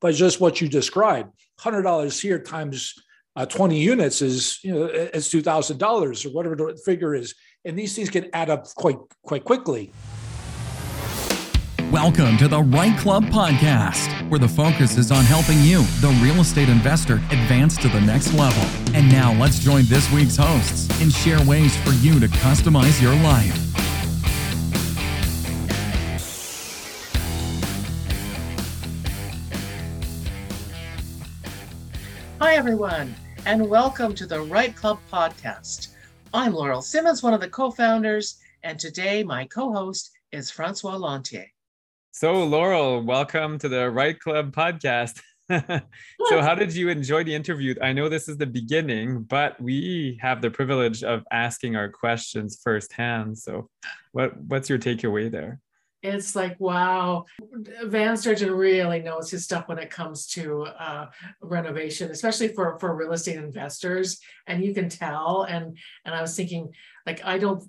But just what you described, hundred dollars here times uh, 20 units is you know it's two thousand dollars or whatever the figure is, and these things can add up quite quite quickly. Welcome to the REITE Club Podcast, where the focus is on helping you, the real estate investor, advance to the next level. And now let's join this week's hosts and share ways for you to customize your life. Hi, everyone, and welcome to the REITE Club Podcast. I'm Laurel Simmons, one of the co founders, and today my co host is Francois Lantier. So, Laurel, welcome to the REITE Club podcast. so, how did you enjoy the interview? I know this is the beginning, but we have the privilege of asking our questions firsthand. So, what what's your takeaway there? It's like wow, Van Sturgeon really knows his stuff when it comes to uh, renovation, especially for for real estate investors, and you can tell. And and I was thinking, like, I don't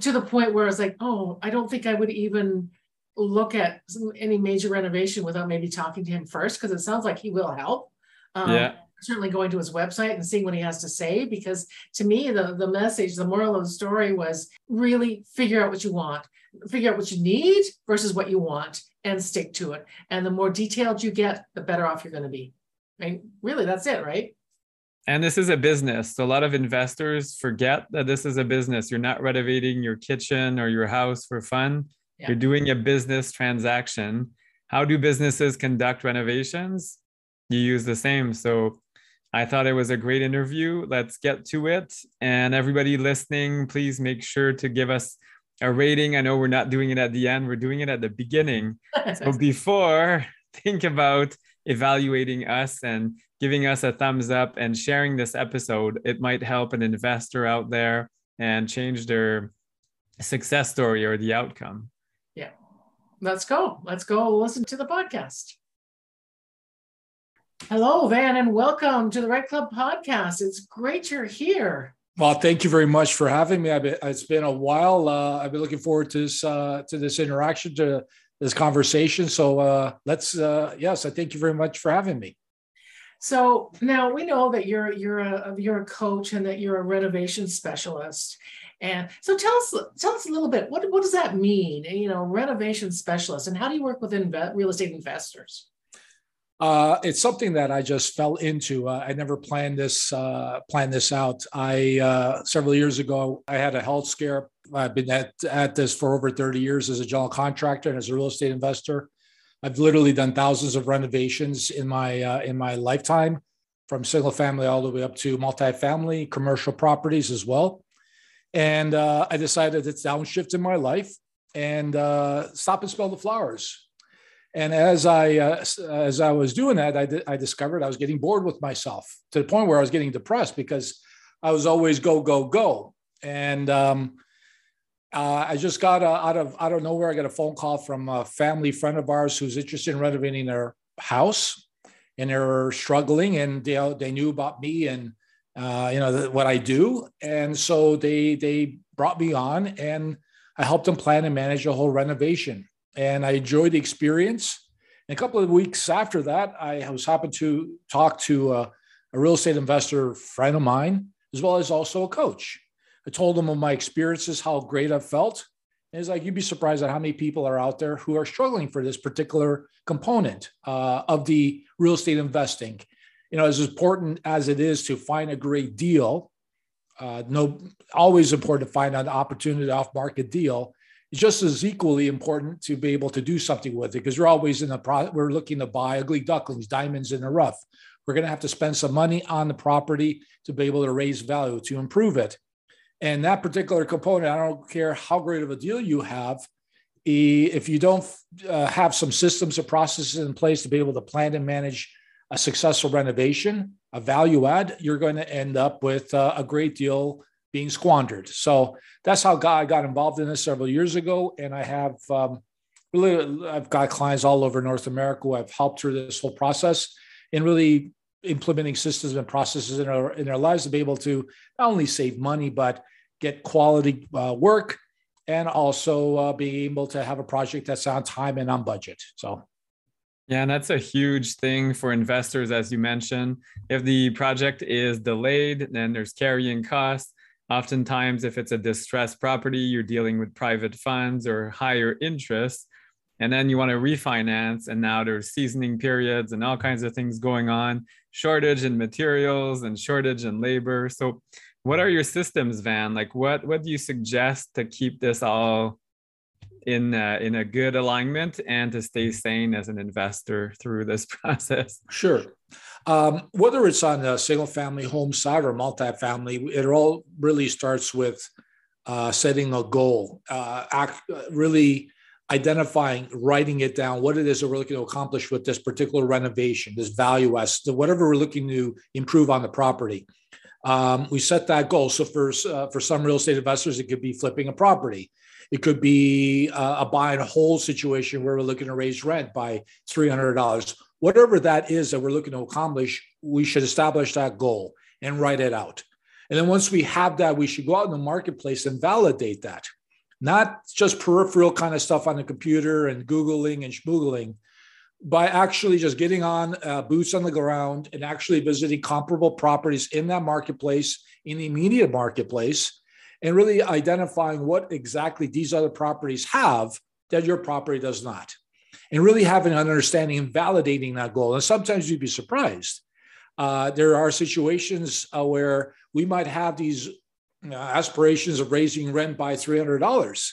to the point where I was like, oh, I don't think I would even look at any major renovation without maybe talking to him first because it sounds like he will help. Um, yeah. Certainly going to his website and seeing what he has to say because to me the the message, the moral of the story was really figure out what you want, figure out what you need versus what you want, and stick to it. And the more detailed you get, the better off you're going to be. I mean, really, that's it, right? And this is a business. So a lot of investors forget that this is a business. You're not renovating your kitchen or your house for fun yeah. You're doing a business transaction. How do businesses conduct renovations? You use the same. So I thought it was a great interview. Let's get to it. And everybody listening, please make sure to give us a rating. I know we're not doing it at the end, we're doing it at the beginning. so before, think about evaluating us and giving us a thumbs up and sharing this episode. It might help an investor out there and change their success story or the outcome Yeah. let's go. Let's go listen to the podcast. Hello, Van, and welcome to the REITE Club podcast. It's great you're here. Well, thank you very much for having me. Been, it's been a while. Uh, I've been looking forward to this uh, to this interaction, to this conversation. So uh, let's, uh, yes, I thank you very much for having me. So now we know that you're you're a you're a coach and that you're a renovation specialist, and so tell us, tell us a little bit. What what does that mean? You know, renovation specialist, and how do you work with inve- real estate investors? Uh, it's something that I just fell into. Uh, I never planned this uh, planned this out. I uh, several years ago I had a health scare. I've been at, at this for over 30 years as a general contractor and as a real estate investor. I've literally done thousands of renovations in my uh, in my lifetime, from single family all the way up to multifamily commercial properties as well. And uh, I decided to downshift in my life and stop and smell the flowers. And as I uh, as I was doing that, I, di- I discovered I was getting bored with myself to the point where I was getting depressed because I was always go go go. And um, uh, I just got uh, out of out of nowhere. I got a phone call from a family friend of ours who's interested in renovating their house, and they're struggling. And they they knew about me and uh, you know, what I do. And so they they brought me on and I helped them plan and manage a whole renovation. And I enjoyed the experience. And a couple of weeks after that, I was happy to talk to a, a real estate investor friend of mine, as well as also a coach. I told him of my experiences, how great I felt. And it's like, you'd be surprised at how many people are out there who are struggling for this particular component uh, of the real estate investing you know, as important as it is to find a great deal, uh, no, always important to find an opportunity off market deal. Just as equally important to be able to do something with it because we're always in the pro. We're looking to buy ugly ducklings, diamonds in the rough. We're going to have to spend some money on the property to be able to raise value to improve it. And that particular component, I don't care how great of a deal you have, if you don't uh, have some systems or processes in place to be able to plan and manage a successful renovation, a value add, you're going to end up with uh, a great deal being squandered. So that's how I got involved in this several years ago. And I have um, really, I've got clients all over North America who have helped through this whole process in really implementing systems and processes in our in their lives to be able to not only save money but get quality uh, work and also uh, be able to have a project that's on time and on budget. So Yeah, and that's a huge thing for investors, as you mentioned. If the project is delayed, then there's carrying costs. Oftentimes, if it's a distressed property, you're dealing with private funds or higher interest. And then you want to refinance, and now there's seasoning periods and all kinds of things going on, shortage in materials and shortage in labor. So, what are your systems, Van? Like, what what do you suggest to keep this all in a, in a good alignment and to stay sane as an investor through this process? Sure. Um, whether it's on a single family home side or multifamily, it all really starts with uh, setting a goal, uh, act, really identifying, writing it down, what it is that we're looking to accomplish with this particular renovation, this value add, whatever we're looking to improve on the property. Um, we set that goal. So for uh, for some real estate investors, it could be flipping a property. It could be uh, a buy and hold situation where we're looking to raise rent by $300. Whatever that is that we're looking to accomplish, we should establish that goal and write it out. And then once we have that, we should go out in the marketplace and validate that. Not just peripheral kind of stuff on the computer and Googling and schmoogling, by actually just getting on uh, boots on the ground and actually visiting comparable properties in that marketplace, in the immediate marketplace, and really identifying what exactly these other properties have that your property does not. And really having an understanding and validating that goal. And sometimes you'd be surprised. Uh, there are situations uh, where we might have these aspirations of raising rent by $300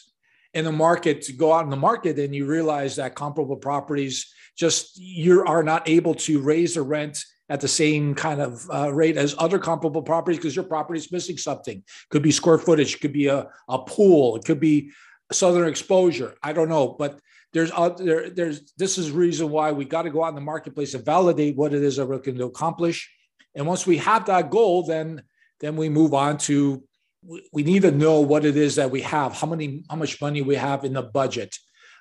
in the market to go out in the market and you realize that comparable properties just you are not able to raise the rent at the same kind of uh, rate as other comparable properties because your property is missing something. Could be square footage, could be a, a pool, it could be southern exposure. I don't know, but there's there, there's this is reason why we got to go out in the marketplace and validate what it is that we're looking to accomplish. And once we have that goal, then then we move on to we need to know what it is that we have, how many how much money we have in the budget.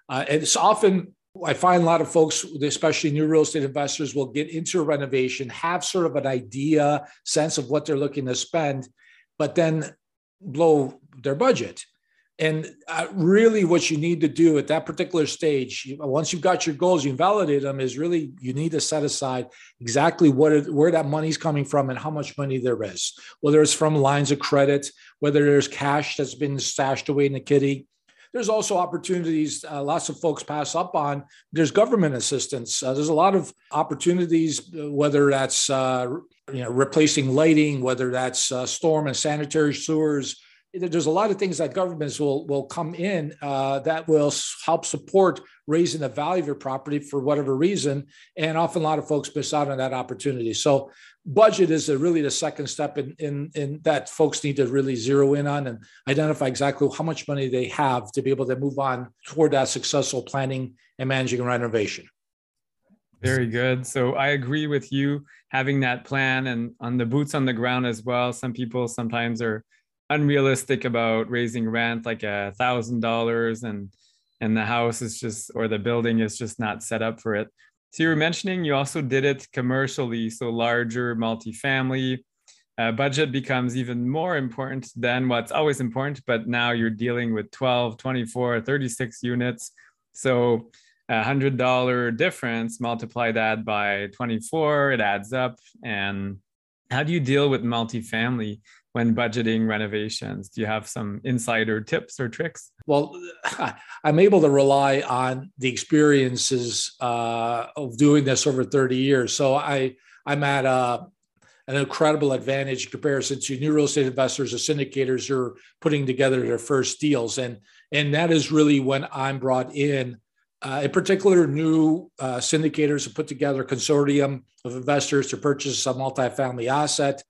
Uh, and it's often I find a lot of folks, especially new real estate investors, will get into a renovation, have sort of an idea, sense of what they're looking to spend, but then blow their budget. And uh, really, what you need to do at that particular stage, once you've got your goals, you validate them, is really you need to set aside exactly what it, where that money's coming from and how much money there is. Whether it's from lines of credit, whether there's cash that's been stashed away in the kitty, there's also opportunities uh, lots of folks pass up on. There's government assistance. Uh, there's a lot of opportunities, uh, whether that's uh, you know replacing lighting, whether that's uh, storm and sanitary sewers. There's a lot of things that governments will will come in uh, that will help support raising the value of your property for whatever reason, and often a lot of folks miss out on that opportunity. So budget is really the second step in, in, in that folks need to really zero in on and identify exactly how much money they have to be able to move on toward that successful planning and managing renovation. Very good. So I agree with you having that plan and on the boots on the ground as well. Some people sometimes are unrealistic about raising rent like a thousand dollars and and the house is just or the building is just not set up for it. So you were mentioning you also did it commercially, so larger multifamily. Uh, budget becomes even more important than what's always important, but now you're dealing with 12, 24, 36 units. So a hundred dollar difference, multiply that by 24, it adds up. And how do you deal with multifamily when budgeting renovations? Do you have some insider tips or tricks? Well, I'm able to rely on the experiences uh, of doing this over 30 years. So I I'm at a, uh, an incredible advantage in comparison to new real estate investors or syndicators who are putting together their first deals, and and that is really when I'm brought in. Uh, in particular, new uh, syndicators have put together a consortium of investors to purchase a multifamily asset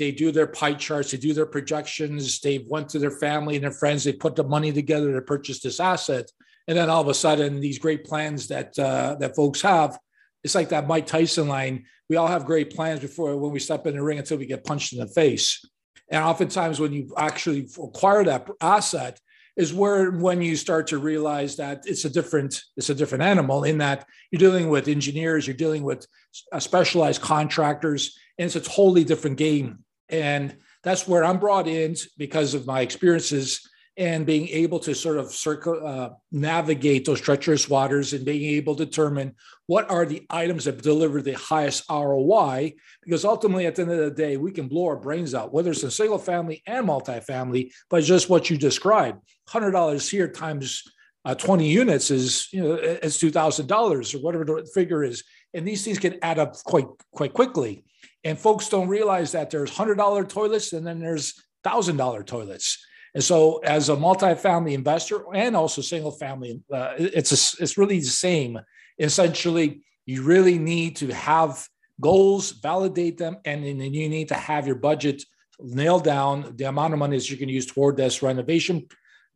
they do their pie charts, they do their projections, they went to their family and their friends, they put the money together to purchase this asset. And then all of a sudden, these great plans that uh, that folks have, it's like that Mike Tyson line. We all have great plans before when we step in the ring until we get punched in the face. And oftentimes, when you actually acquire that asset, is where when you start to realize that it's a different it's a different animal in that you're dealing with engineers, you're dealing with uh, specialized contractors, and it's a totally different game. And that's where I'm brought in because of my experiences and being able to sort of circle, uh, navigate those treacherous waters and being able to determine what are the items that deliver the highest ROI. Because ultimately, at the end of the day, we can blow our brains out, whether it's a single family and multifamily, but just what you described $100 here times uh, 20 units is, you know, it's $2,000 or whatever the figure is. And these things can add up quite, quite quickly. And folks don't realize that there's $100 toilets and then there's $1,000 toilets. And so, as a multifamily investor and also single family, uh, it's a, it's really the same. Essentially, you really need to have goals, validate them, and then you need to have your budget nailed down, the amount of money that you can use toward this renovation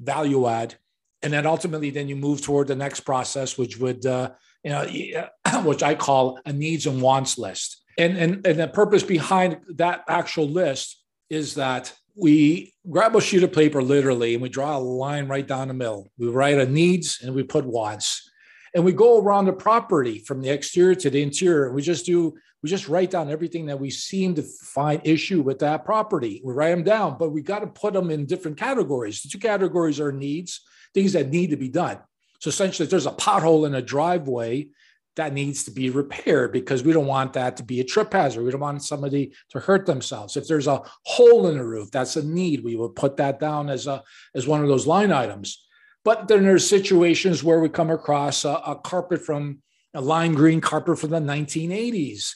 value add, and then ultimately, then you move toward the next process, which would uh, you know, which I call a needs and wants list. And, and, and the purpose behind that actual list is that we grab a sheet of paper literally and we draw a line right down the middle. We write a needs and we put wants. And we go around the property from the exterior to the interior. We just do, we just write down everything that we seem to find issue with that property. We write them down, but we got to put them in different categories. The two categories are needs, things that need to be done. So essentially, if there's a pothole in a driveway, that needs to be repaired because we don't want that to be a trip hazard. We don't want somebody to hurt themselves. If there's a hole in the roof, that's a need. We would put that down as a as one of those line items. But then there's situations where we come across a, a carpet from a lime green carpet from the 1980s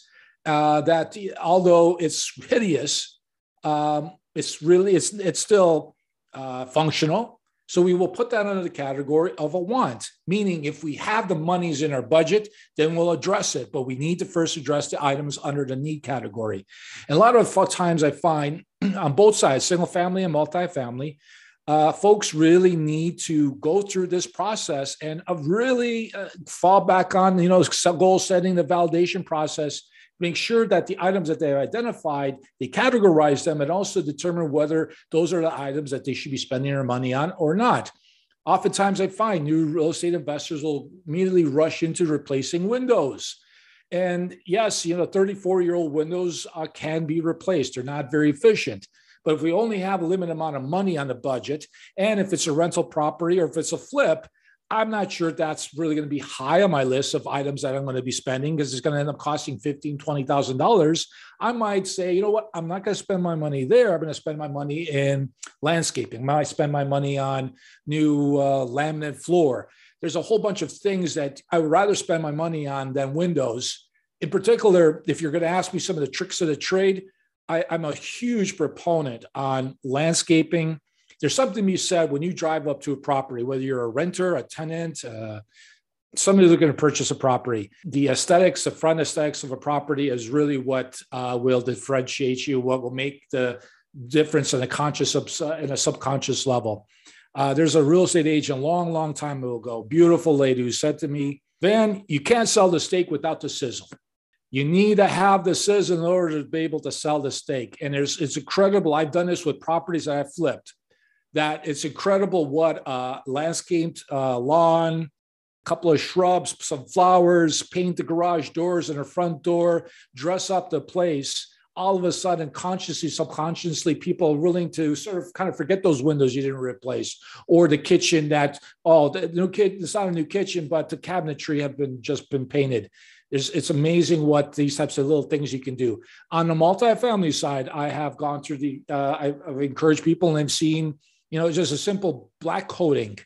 uh, that although it's hideous, um, it's really it's it's still uh, functional so we will put that under the category of a want, meaning if we have the monies in our budget, then we'll address it. But we need to first address the items under the need category. And a lot of times I find on both sides, single family and multifamily, uh, folks really need to go through this process and uh, really uh, fall back on, you know, goal setting, the validation process make sure that the items that they have identified, they categorize them and also determine whether those are the items that they should be spending their money on or not. Oftentimes, I find new real estate investors will immediately rush into replacing windows. And yes, you know, 34 year old windows uh, can be replaced. They're not very efficient. But if we only have a limited amount of money on the budget, and if it's a rental property or if it's a flip, I'm not sure that's really going to be high on my list of items that I'm going to be spending because it's going to end up costing fifteen, twenty thousand dollars. I might say, you know what, I'm not going to spend my money there. I'm going to spend my money in landscaping. I might spend my money on new uh, laminate floor. There's a whole bunch of things that I would rather spend my money on than windows. In particular, if you're going to ask me some of the tricks of the trade, I, I'm a huge proponent on landscaping there's something you said when you drive up to a property, whether you're a renter, a tenant, uh, somebody looking to purchase a property. The aesthetics, the front aesthetics of a property is really what uh, will differentiate you, what will make the difference in a conscious in a subconscious level. Uh, there's a real estate agent long, long time ago, beautiful lady who said to me, Van, you can't sell the steak without the sizzle. You need to have the sizzle in order to be able to sell the steak. And there's, it's incredible. I've done this with properties I've flipped that it's incredible what uh, landscaped uh, lawn, a couple of shrubs, some flowers, paint the garage doors and a front door, dress up the place. All of a sudden, consciously, subconsciously, people are willing to sort of kind of forget those windows you didn't replace, or the kitchen that oh, the new kit. It's not a new kitchen, but the cabinetry have been just been painted. It's, it's amazing what these types of little things you can do. On the multifamily side, I have gone through the. Uh, I've, I've encouraged people and I've seen you know, just a simple black coating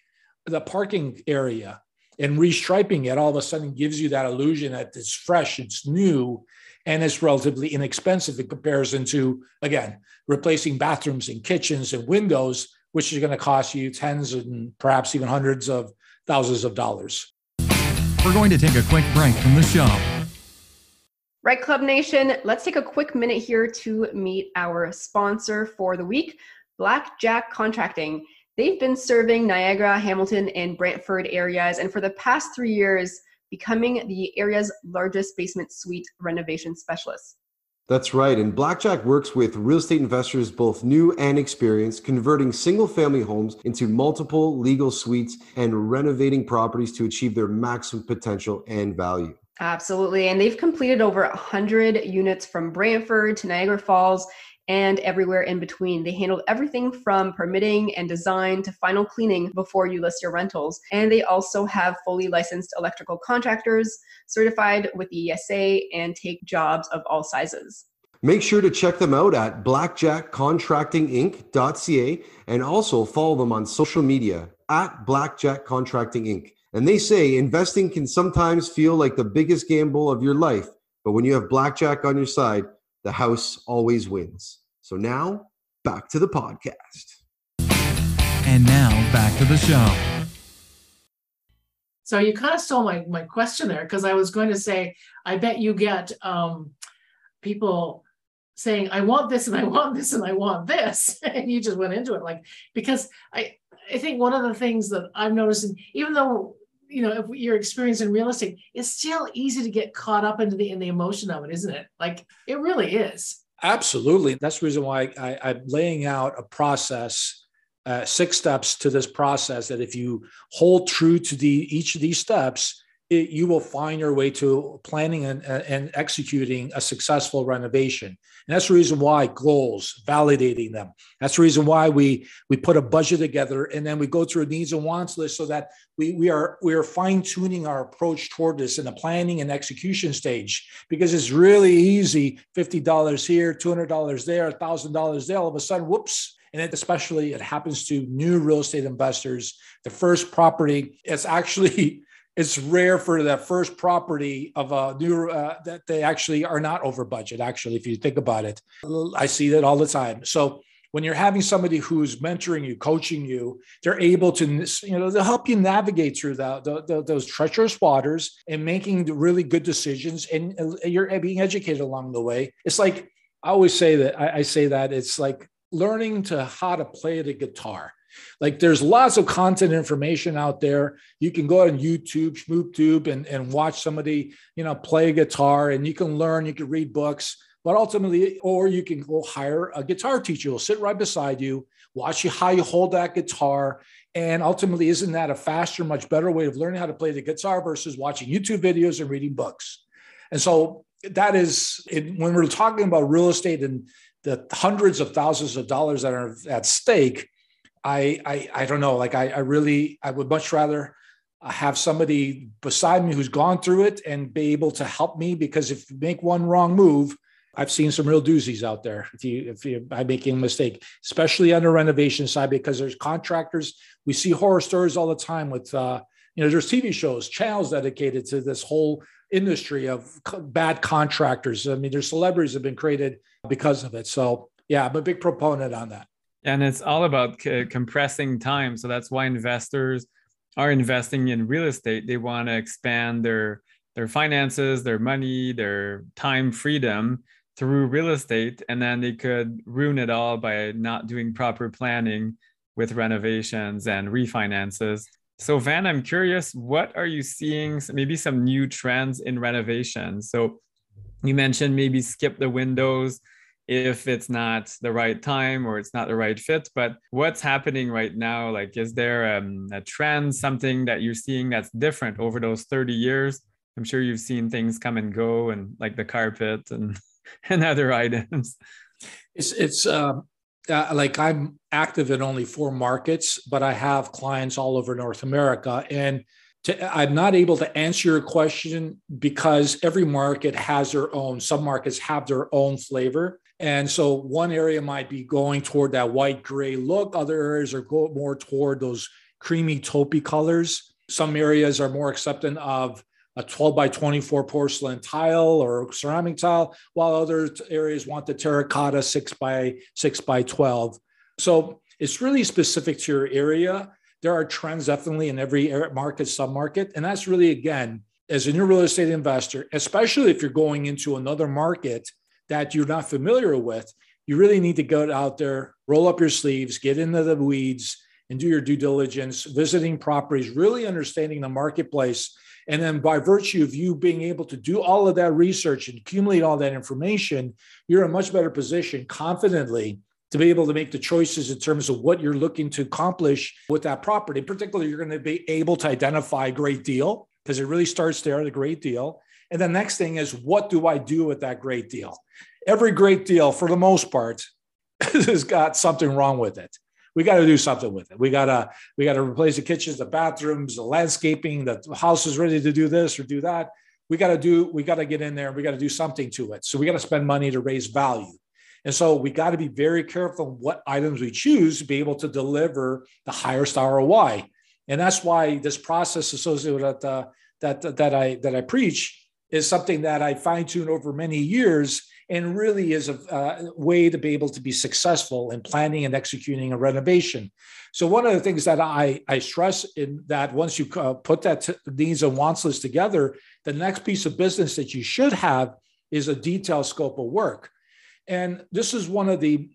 the parking area and restriping it all of a sudden gives you that illusion that it's fresh, it's new, and it's relatively inexpensive in comparison to, again, replacing bathrooms and kitchens and windows, which is going to cost you tens and perhaps even hundreds of thousands of dollars. We're going to take a quick break from the show. REITE Club Nation, let's take a quick minute here to meet our sponsor for the week. Blackjack Contracting. They've been serving Niagara, Hamilton, and Brantford areas, and for the past three years, becoming the area's largest basement suite renovation specialist. That's right. And Blackjack works with real estate investors, both new and experienced, converting single family homes into multiple legal suites and renovating properties to achieve their maximum potential and value. Absolutely. And they've completed over 100 units from Brantford to Niagara Falls and everywhere in between. They handle everything from permitting and design to final cleaning before you list your rentals. And they also have fully licensed electrical contractors certified with the ESA and take jobs of all sizes. Make sure to check them out at blackjackcontractinginc.ca and also follow them on social media at Blackjack Contracting Inc. And they say investing can sometimes feel like the biggest gamble of your life, but when you have Blackjack on your side, the house always wins. So now, back to the podcast. And now, back to the show. So you kind of stole my, my question there because I was going to say, I bet you get um, people saying i want this and i want this and i want this and you just went into it like because i i think one of the things that i'm noticing even though you know if you're experienced in real estate it's still easy to get caught up into the in the emotion of it isn't it like it really is absolutely. That's the reason why I, i'm laying out a process uh, six steps to this process that if you hold true to the each of these steps it, you will find your way to planning and, uh, and executing a successful renovation. And that's the reason why goals, validating them. That's the reason why we we put a budget together and then we go through a needs and wants list so that we, we are we are fine-tuning our approach toward this in the planning and execution stage because it's really easy $50 here, $200 there, $1,000 there. All of a sudden, whoops, and it especially it happens to new real estate investors the first property it's actually it's rare for that first property of a new uh, that they actually are not over budget actually if you think about it. I see that all the time. So when you're having somebody who's mentoring you coaching you they're able to you know they'll help you navigate through that the, the, those treacherous waters and making really good decisions and you're being educated along the way. It's like i always say that I, I say that it's like learning to how to play the guitar like there's lots of content information out there. You can go on YouTube, ShmoopTube, and, and watch somebody, you know, play guitar and you can learn, you can read books, but ultimately, or you can go hire a guitar teacher who'll sit right beside you, watch you how you hold that guitar. And ultimately, isn't that a faster, much better way of learning how to play the guitar versus watching YouTube videos and reading books? And so that is it, when we're talking about real estate and the hundreds of thousands of dollars that are at stake, I, I, I don't know. Like I, I really, I would much rather have somebody beside me who's gone through it and be able to help me because if you make one wrong move, I've seen some real doozies out there. If you if you by making a mistake, especially on the renovation side, because there's contractors. We see horror stories all the time with uh, you know there's TV shows, channels dedicated to this whole industry of bad contractors. I mean, there's celebrities have been created because of it. So yeah, I'm a big proponent on that. And it's all about c- compressing time. So that's why investors are investing in real estate. They want to expand their their finances, their money, their time freedom through real estate, and then they could ruin it all by not doing proper planning with renovations and refinances. So, Van, I'm curious, what are you seeing? Maybe some new trends in renovations. So, you mentioned maybe skip the windows if it's not the right time or it's not the right fit. But what's happening right now? Like, is there um, a trend, something that you're seeing that's different over those 30 years? I'm sure you've seen things come and go, and like the carpet and and other items. It's it's uh, uh, like I'm active in only four markets, but I have clients all over North America, and to, I'm not able to answer your question because every market has their own. Some markets have their own flavor. And so one area might be going toward that white gray look. Other areas are go more toward those creamy taupey colors. Some areas are more accepting of a 12 by 24 porcelain tile or ceramic tile, while other areas want the terracotta six by six by 12. So it's really specific to your area. There are trends definitely in every market, submarket. And that's really, again, as a new real estate investor, especially if you're going into another market that you're not familiar with, you really need to go out there, roll up your sleeves, get into the weeds, and do your due diligence, visiting properties, really understanding the marketplace. And then, by virtue of you being able to do all of that research and accumulate all that information, you're in a much better position confidently to be able to make the choices in terms of what you're looking to accomplish with that property. Particularly, you're going to be able to identify a great deal because it really starts there a great deal. And the next thing is, what do I do with that great deal? Every great deal, for the most part, has got something wrong with it. We got to do something with it. We gotta we gotta replace the kitchens, the bathrooms, the landscaping. The house is ready to do this or do that. We got to do. We got to get in there. And we got to do something to it. So we got to spend money to raise value. And so we got to be very careful what items we choose to be able to deliver the highest ROI. And that's why this process associated with that, uh, that, that I that I preach is something that I fine tune over many years and really is a uh, way to be able to be successful in planning and executing a renovation. So one of the things that I, I stress in that once you uh, put that t- needs and wants list together, the next piece of business that you should have is a detailed scope of work. And this is one of the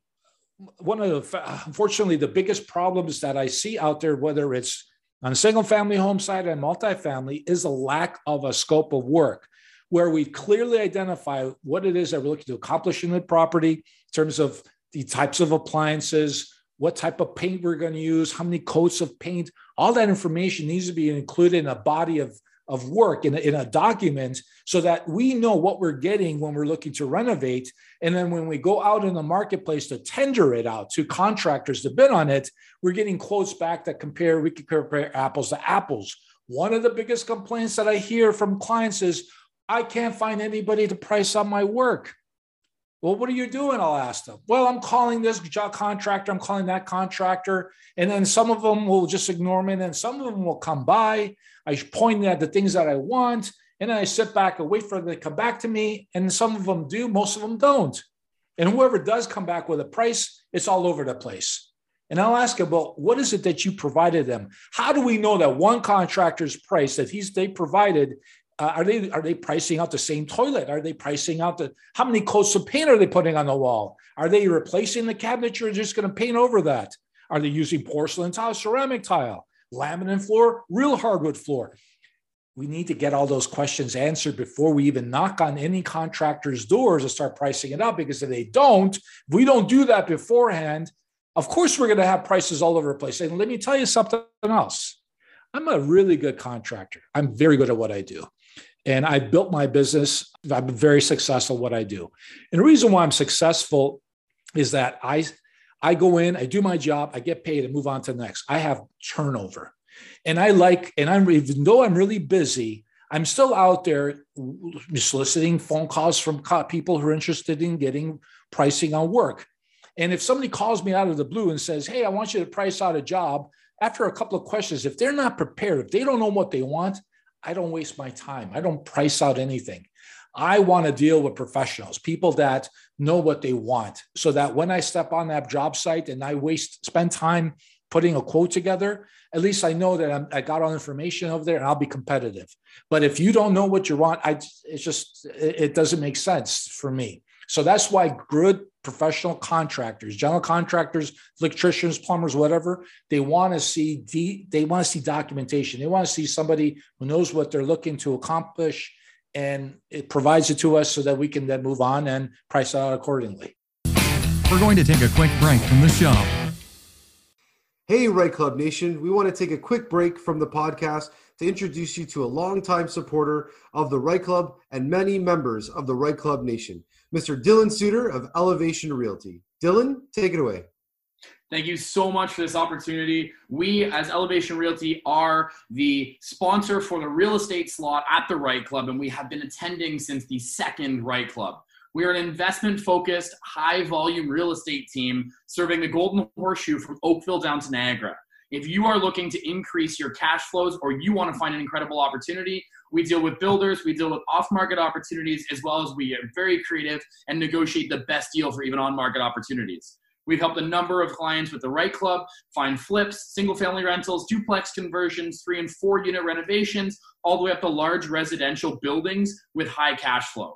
one of the unfortunately the biggest problems that I see out there, whether it's on a single family home side and multifamily, is a lack of a scope of work where we clearly identify what it is that we're looking to accomplish in the property in terms of the types of appliances, what type of paint we're going to use, how many coats of paint. All that information needs to be included in a body of, of work in a, in a document so that we know what we're getting when we're looking to renovate. And then when we go out in the marketplace to tender it out to contractors to bid on it, we're getting quotes back that compare, we can compare apples to apples. One of the biggest complaints that I hear from clients is, I can't find anybody to price on my work. Well, what are you doing? I'll ask them. Well, I'm calling this job contractor, I'm calling that contractor. And then some of them will just ignore me. And then some of them will come by. I point at the things that I want. And then I sit back and wait for them to come back to me. And some of them do, most of them don't. And whoever does come back with a price, it's all over the place. And I'll ask them, well, what is it that you provided them? How do we know that one contractor's price that he's they provided uh, are they are they pricing out the same toilet? Are they pricing out the how many coats of paint are they putting on the wall? Are they replacing the cabinet or just going to paint over that? Are they using porcelain tile, ceramic tile, laminate floor, real hardwood floor? We need to get all those questions answered before we even knock on any contractor's doors and start pricing it out. Because if they don't, if we don't do that beforehand, of course we're going to have prices all over the place. And let me tell you something else. I'm a really good contractor. I'm very good at what I do and I built my business. I've been very successful at what I do. And the reason why I'm successful is that I I go in, I do my job, I get paid and move on to the next. I have turnover. And I like, and I'm even though I'm really busy, I'm still out there soliciting phone calls from people who are interested in getting pricing on work. And if somebody calls me out of the blue and says, Hey, I want you to price out a job, after a couple of questions, if they're not prepared, if they don't know what they want, I don't waste my time. I don't price out anything. I want to deal with professionals, people that know what they want, so that when I step on that job site and I waste spend time putting a quote together, at least I know that I'm, i got all information over there and I'll be competitive. But if you don't know what you want, I it's just it doesn't make sense for me. So that's why good professional contractors, general contractors, electricians, plumbers, whatever, they want to see de- they want to see documentation. They want to see somebody who knows what they're looking to accomplish and it provides it to us so that we can then move on and price it out accordingly. We're going to take a quick break from the show. Hey, REITE Club Nation. We want to take a quick break from the podcast to introduce you to a longtime supporter of the REITE Club and many members of the REITE Club Nation. Mr. Dylan Suter of Elevation Realty. Dylan, take it away. Thank you so much for this opportunity. We, as Elevation Realty, are the sponsor for the real estate slot at the REITE Club, and we have been attending since the second REITE Club. We are an investment focused, high volume real estate team serving the Golden Horseshoe from Oakville down to Niagara. If you are looking to increase your cash flows or you want to find an incredible opportunity, we deal with builders, we deal with off market opportunities, as well as we get very creative and negotiate the best deal for even on market opportunities. We've helped a number of clients with the REITE Club find flips, single family rentals, duplex conversions, three and four unit renovations, all the way up to large residential buildings with high cash flow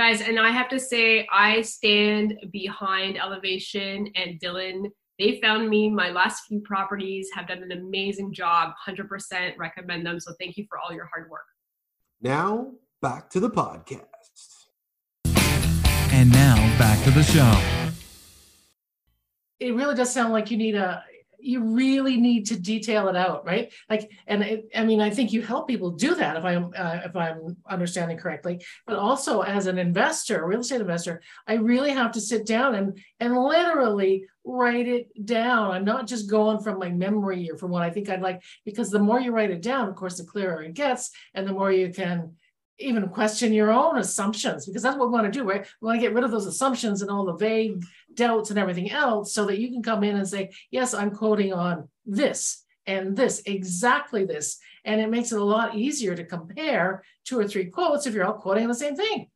Guys, and I have to say, I stand behind Elevation and Dylan. They found me my last few properties, have done an amazing job, 100% recommend them. So thank you for all your hard work. Now, back to the podcast. And now, back to the show. It really does sound like you need a you really need to detail it out, right? Like, and it, I mean, I think you help people do that if I'm uh, if I'm understanding correctly. But also, as an investor, real estate investor, I really have to sit down and and literally write it down. I'm not just going from my memory or from what I think I'd like, because the more you write it down, of course, the clearer it gets, and the more you can even question your own assumptions because that's what we want to do, right? We want to get rid of those assumptions and all the vague doubts and everything else so that you can come in and say, yes, I'm quoting on this and this, exactly this. And it makes it a lot easier to compare two or three quotes if you're all quoting the same thing.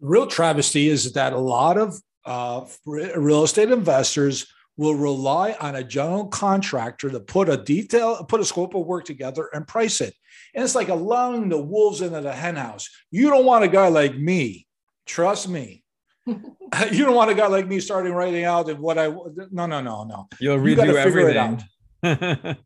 Real travesty is that a lot of uh, real estate investors will rely on a general contractor to put a detail, put a scope of work together and price it. And it's like allowing the wolves into the henhouse. You don't want a guy like me. Trust me. you don't want a guy like me starting writing out and what I no no no no. You'll redo you everything.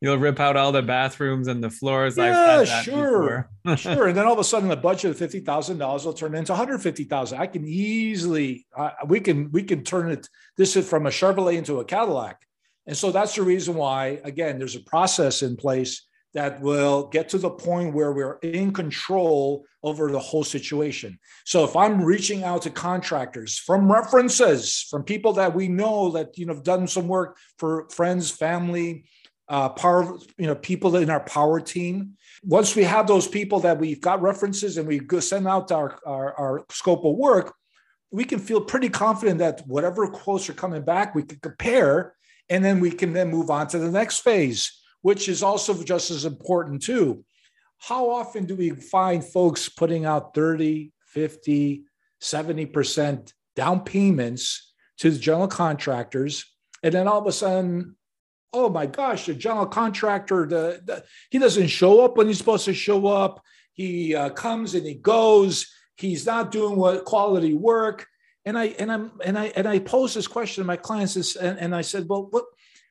You'll rip out all the bathrooms and the floors. Yeah, sure, sure. And then all of a sudden, the budget of fifty thousand dollars will turn into one hundred fifty thousand. I can easily, uh, we can, we can turn it. This is from a Chevrolet into a Cadillac, and so that's the reason why. Again, there's a process in place that will get to the point where we're in control over the whole situation. So if I'm reaching out to contractors from references from people that we know that you know have done some work for friends, family uh, power, you know, people in our power team. Once we have those people that we've got references and we go send out our, our, our scope of work, we can feel pretty confident that whatever quotes are coming back, we can compare, and then we can then move on to the next phase, which is also just as important too. How often do we find folks putting out 30, 50, 70% down payments to the general contractors? And then all of a sudden, oh my gosh, the general contractor, the, the, he doesn't show up when he's supposed to show up. He uh, comes and he goes. He's not doing what quality work. And I and I'm and I and I pose this question to my clients and, and I said, well, what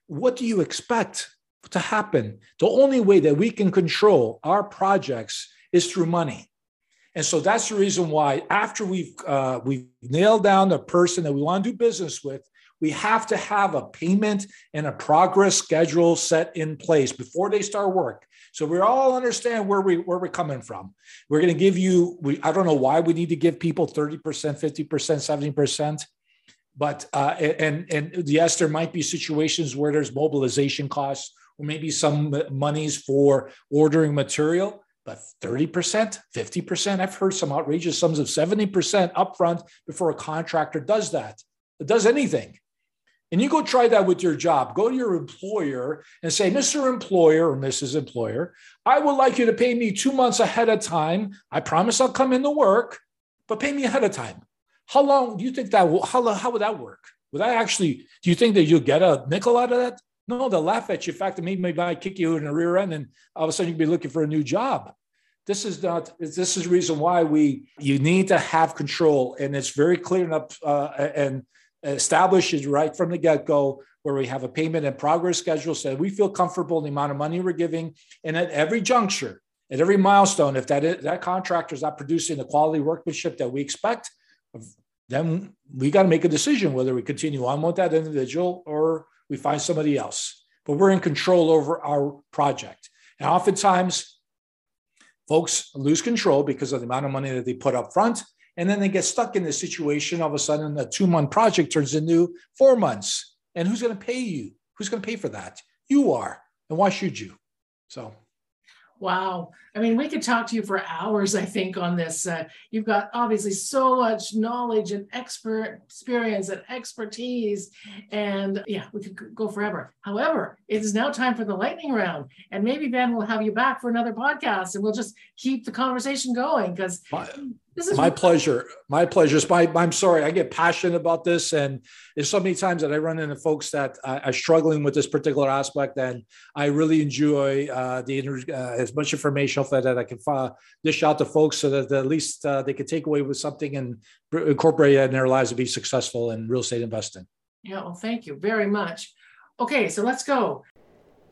what do you expect to happen? The only way that we can control our projects is through money. And so that's the reason why after we've uh, we've nailed down the person that we want to do business with, we have to have a payment and a progress schedule set in place before they start work. So we all understand where we where we're coming from. We're going to give you. We I don't know why we need to give people thirty percent, fifty percent, seventy percent, but uh, and and yes, there might be situations where there's mobilization costs or maybe some monies for ordering material. But 30%, 50%, I've heard some outrageous sums of 70% upfront before a contractor does that. Does anything. And you go try that with your job. Go to your employer and say, Mr. Employer or Mrs. Employer, I would like you to pay me two months ahead of time. I promise I'll come into work, but pay me ahead of time. How long do you think that will, how, how would that work? Would that actually, do you think that you'll get a nickel out of that? No, they'll laugh at you. In fact, maybe might kick you in the rear end and all of a sudden you'll be looking for a new job. This is not, this is the reason why we, you need to have control. And it's very clear enough uh, and established right from the get-go where we have a payment and progress schedule so we feel comfortable in the amount of money we're giving and at every juncture at every milestone if that is, that contractor is not producing the quality workmanship that we expect then we got to make a decision whether we continue on with that individual or we find somebody else but we're in control over our project and oftentimes folks lose control because of the amount of money that they put up front and then they get stuck in this situation. All of a sudden, a two month project turns into four months. And who's going to pay you? Who's going to pay for that? You are. And why should you? So. Wow. I mean, we could talk to you for hours, I think, on this. Uh, you've got obviously so much knowledge and expert experience and expertise. And yeah, we could go forever. However, it is now time for the lightning round. And maybe Ben will have you back for another podcast and we'll just keep the conversation going because This is my pleasure. My pleasure. My, I'm sorry. I get passionate about this, and there's so many times that I run into folks that are struggling with this particular aspect, and I really enjoy uh, the uh, as much information that I can uh, dish out to folks, so that at least uh, they can take away with something and incorporate it in their lives to be successful in real estate investing. Yeah. Well, thank you very much. Okay, so let's go.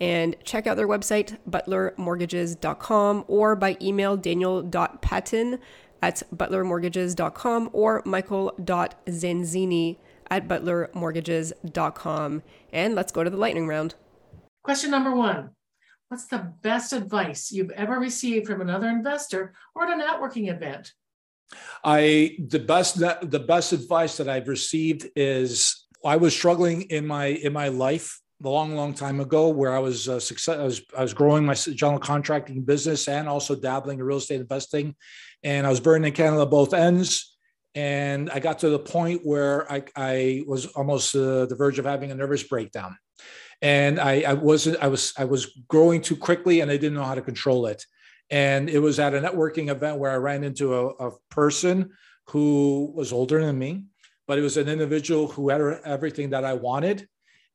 and check out their website, butlermortgages.com, or by email, daniel.patton at butlermortgages.com or michael.zanzini at butlermortgages.com. And let's go to the lightning round. Question number one What's the best advice you've ever received from another investor or at a networking event? I the best the best advice that I've received is I was struggling in my in my life a long, long time ago where I was uh, success. I was I was growing my general contracting business and also dabbling in real estate investing, and I was burning in Canada both ends. And I got to the point where I, I was almost uh, the verge of having a nervous breakdown, and I, I wasn't. I was I was growing too quickly, and I didn't know how to control it. And it was at a networking event where I ran into a, a person who was older than me, but it was an individual who had everything that I wanted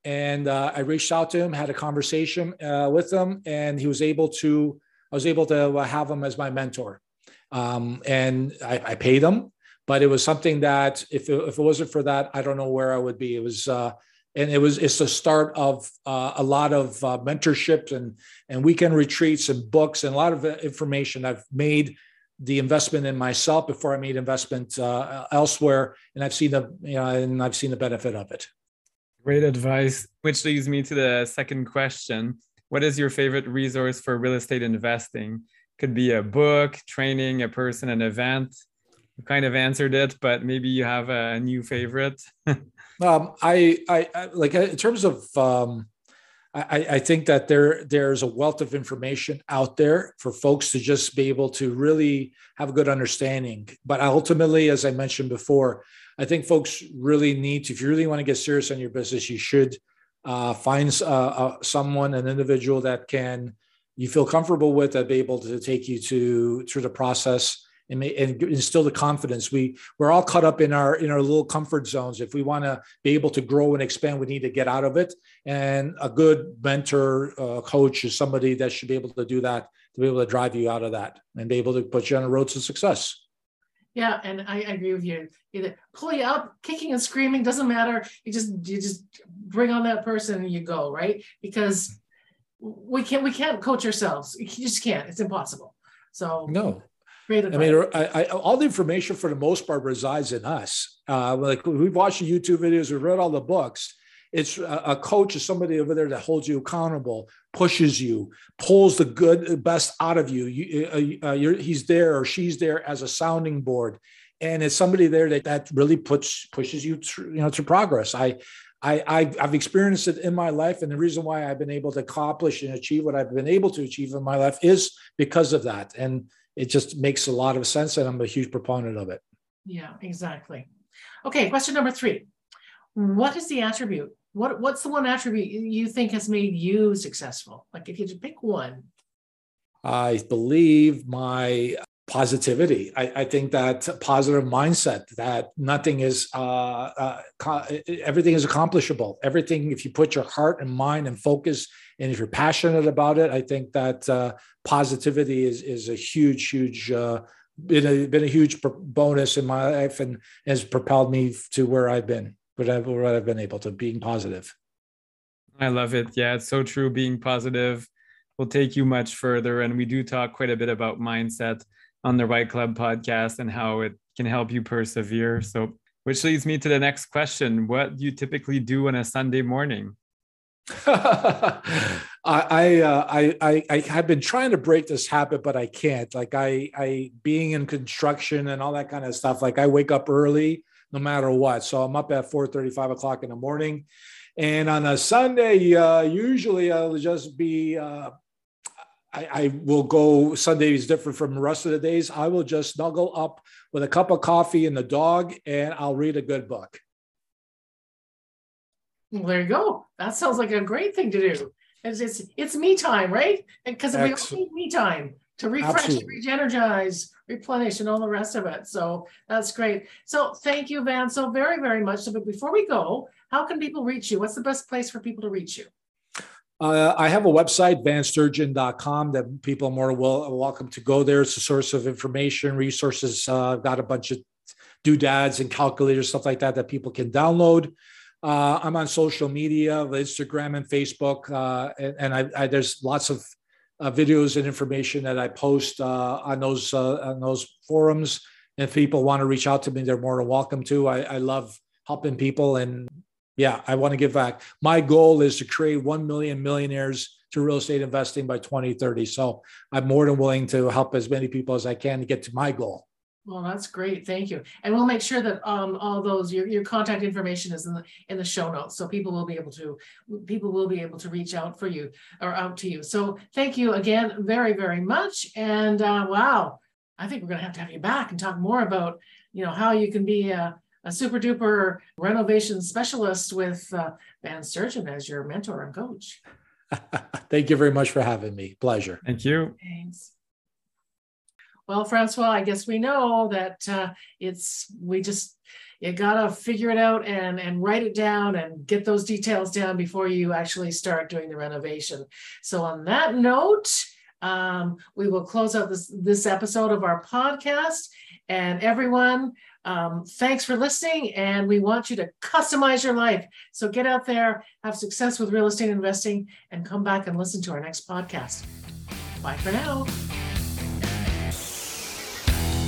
and uh, I reached out to him, had a conversation uh, with him, and he was able to. I was able to uh, have him as my mentor, um, and I, I, paid him. But it was something that, if it, if it wasn't for that, I don't know where I would be. It was, uh, and it was. It's the start of uh, a lot of uh, mentorships and and weekend retreats and books and a lot of information. I've made the investment in myself before I made investment elsewhere, and I've seen the you know, and I've seen the benefit of it. Great advice, which leads me to the second question. What is your favorite resource for real estate investing? Could be a book, training, a person, an event. You kind of answered it, but maybe you have a new favorite. um, I, I, I, like in terms of um, I, I, think that there there's a wealth of information out there for folks to just be able to really have a good understanding. But ultimately, as I mentioned before, I think folks really need to, if you really want to get serious on your business, you should uh, find uh, uh, someone, an individual that can you feel comfortable with, that be able to take you to through the process and, may, and instill the confidence. We we're all caught up in our in our little comfort zones. If we want to be able to grow and expand, we need to get out of it. And a good mentor, uh, coach, is somebody that should be able to do that to be able to drive you out of that and be able to put you on a road to success. Yeah, and I, agree with you. Either pull you up, kicking and screaming doesn't matter. You just you just bring on that person and you go right because we can't we can't coach ourselves. You just can't. It's impossible. So no. Great I mean, I, I, all the information for the most part resides in us. Uh, like we've watched the YouTube videos, we've read all the books it's a, coach is somebody over there that holds you accountable, pushes you, pulls the good, the best out of you. you uh, uh he's there or she's there as a sounding board, and it's somebody there that that really puts pushes you, to, you know, to progress. I. I, I've experienced it in my life, and the reason why I've been able to accomplish and achieve what I've been able to achieve in my life is because of that. And it just makes a lot of sense, and I'm a huge proponent of it. Yeah, exactly. Okay, question number three. What is the attribute what what's the one attribute you think has made you successful? Like if you to pick one. I believe my positivity. I, I, think that positive mindset that nothing is uh, uh, everything is accomplishable. Everything, if you put your heart and mind and focus, and if you're passionate about it, I think that uh, positivity is is a huge, huge. Uh, been a been a huge bonus in my life and has propelled me to where I've been what I've, what I've been able to being positive. I love it. Yeah, it's so true. Being positive will take you much further. And we do talk quite a bit about mindset on the REITE Club podcast and how it can help you persevere. So, which leads me to the next question What do you typically do on a Sunday morning? I, uh, I, I, I, have been trying to break this habit, but I can't. Like I, I, being in construction and all that kind of stuff. Like I wake up early, no matter what. So I'm up at 4 35 o'clock in the morning. And on a Sunday, uh, usually I'll just be, uh, I, I, will go, Sunday is different from the rest of the days. I will just snuggle up with a cup of coffee and the dog, and I'll read a good book. Well, there you go. That sounds like a great thing to do. It's it's, it's me time, right? Because we all need me time to refresh, re-energize, replenish, and all the rest of it. So that's great. So thank you, Van, so very, very much. So, but before we go, how can people reach you? What's the best place for people to reach you? Uh, I have a website, vansturgeon.com, that people are more well, welcome to go there. It's a source of information, resources. Uh, I've got a bunch of doodads and calculators, stuff like that, that people can download. Uh, I'm on social media, Instagram and Facebook, uh, and, and I, I, there's lots of uh, videos and information that I post uh, on those uh, on those forums. And if people want to reach out to me, they're more than welcome to. I, I love helping people, and yeah, I want to give back. My goal is to create one million millionaires to real estate investing by 2030. So I'm more than willing to help as many people as I can to get to my goal. Well, that's great. Thank you. And we'll make sure that um, all those your, your contact information is in the in the show notes, so people will be able to people will be able to reach out for you or out to you. So thank you again, very very much. And uh, wow, I think we're going to have to have you back and talk more about you know how you can be a, a super duper renovation specialist with uh, Van Sturgeon as your mentor and coach. Thank you very much for having me. Pleasure. Thank you. Thanks. Well, Francois, I guess we know that uh, it's we just you gotta figure it out and and write it down and get those details down before you actually start doing the renovation. So on that note, um, we will close out this this episode of our podcast. And everyone, um, thanks for listening. And we want you to customize your life. So get out there, have success with real estate investing, and come back and listen to our next podcast. Bye for now.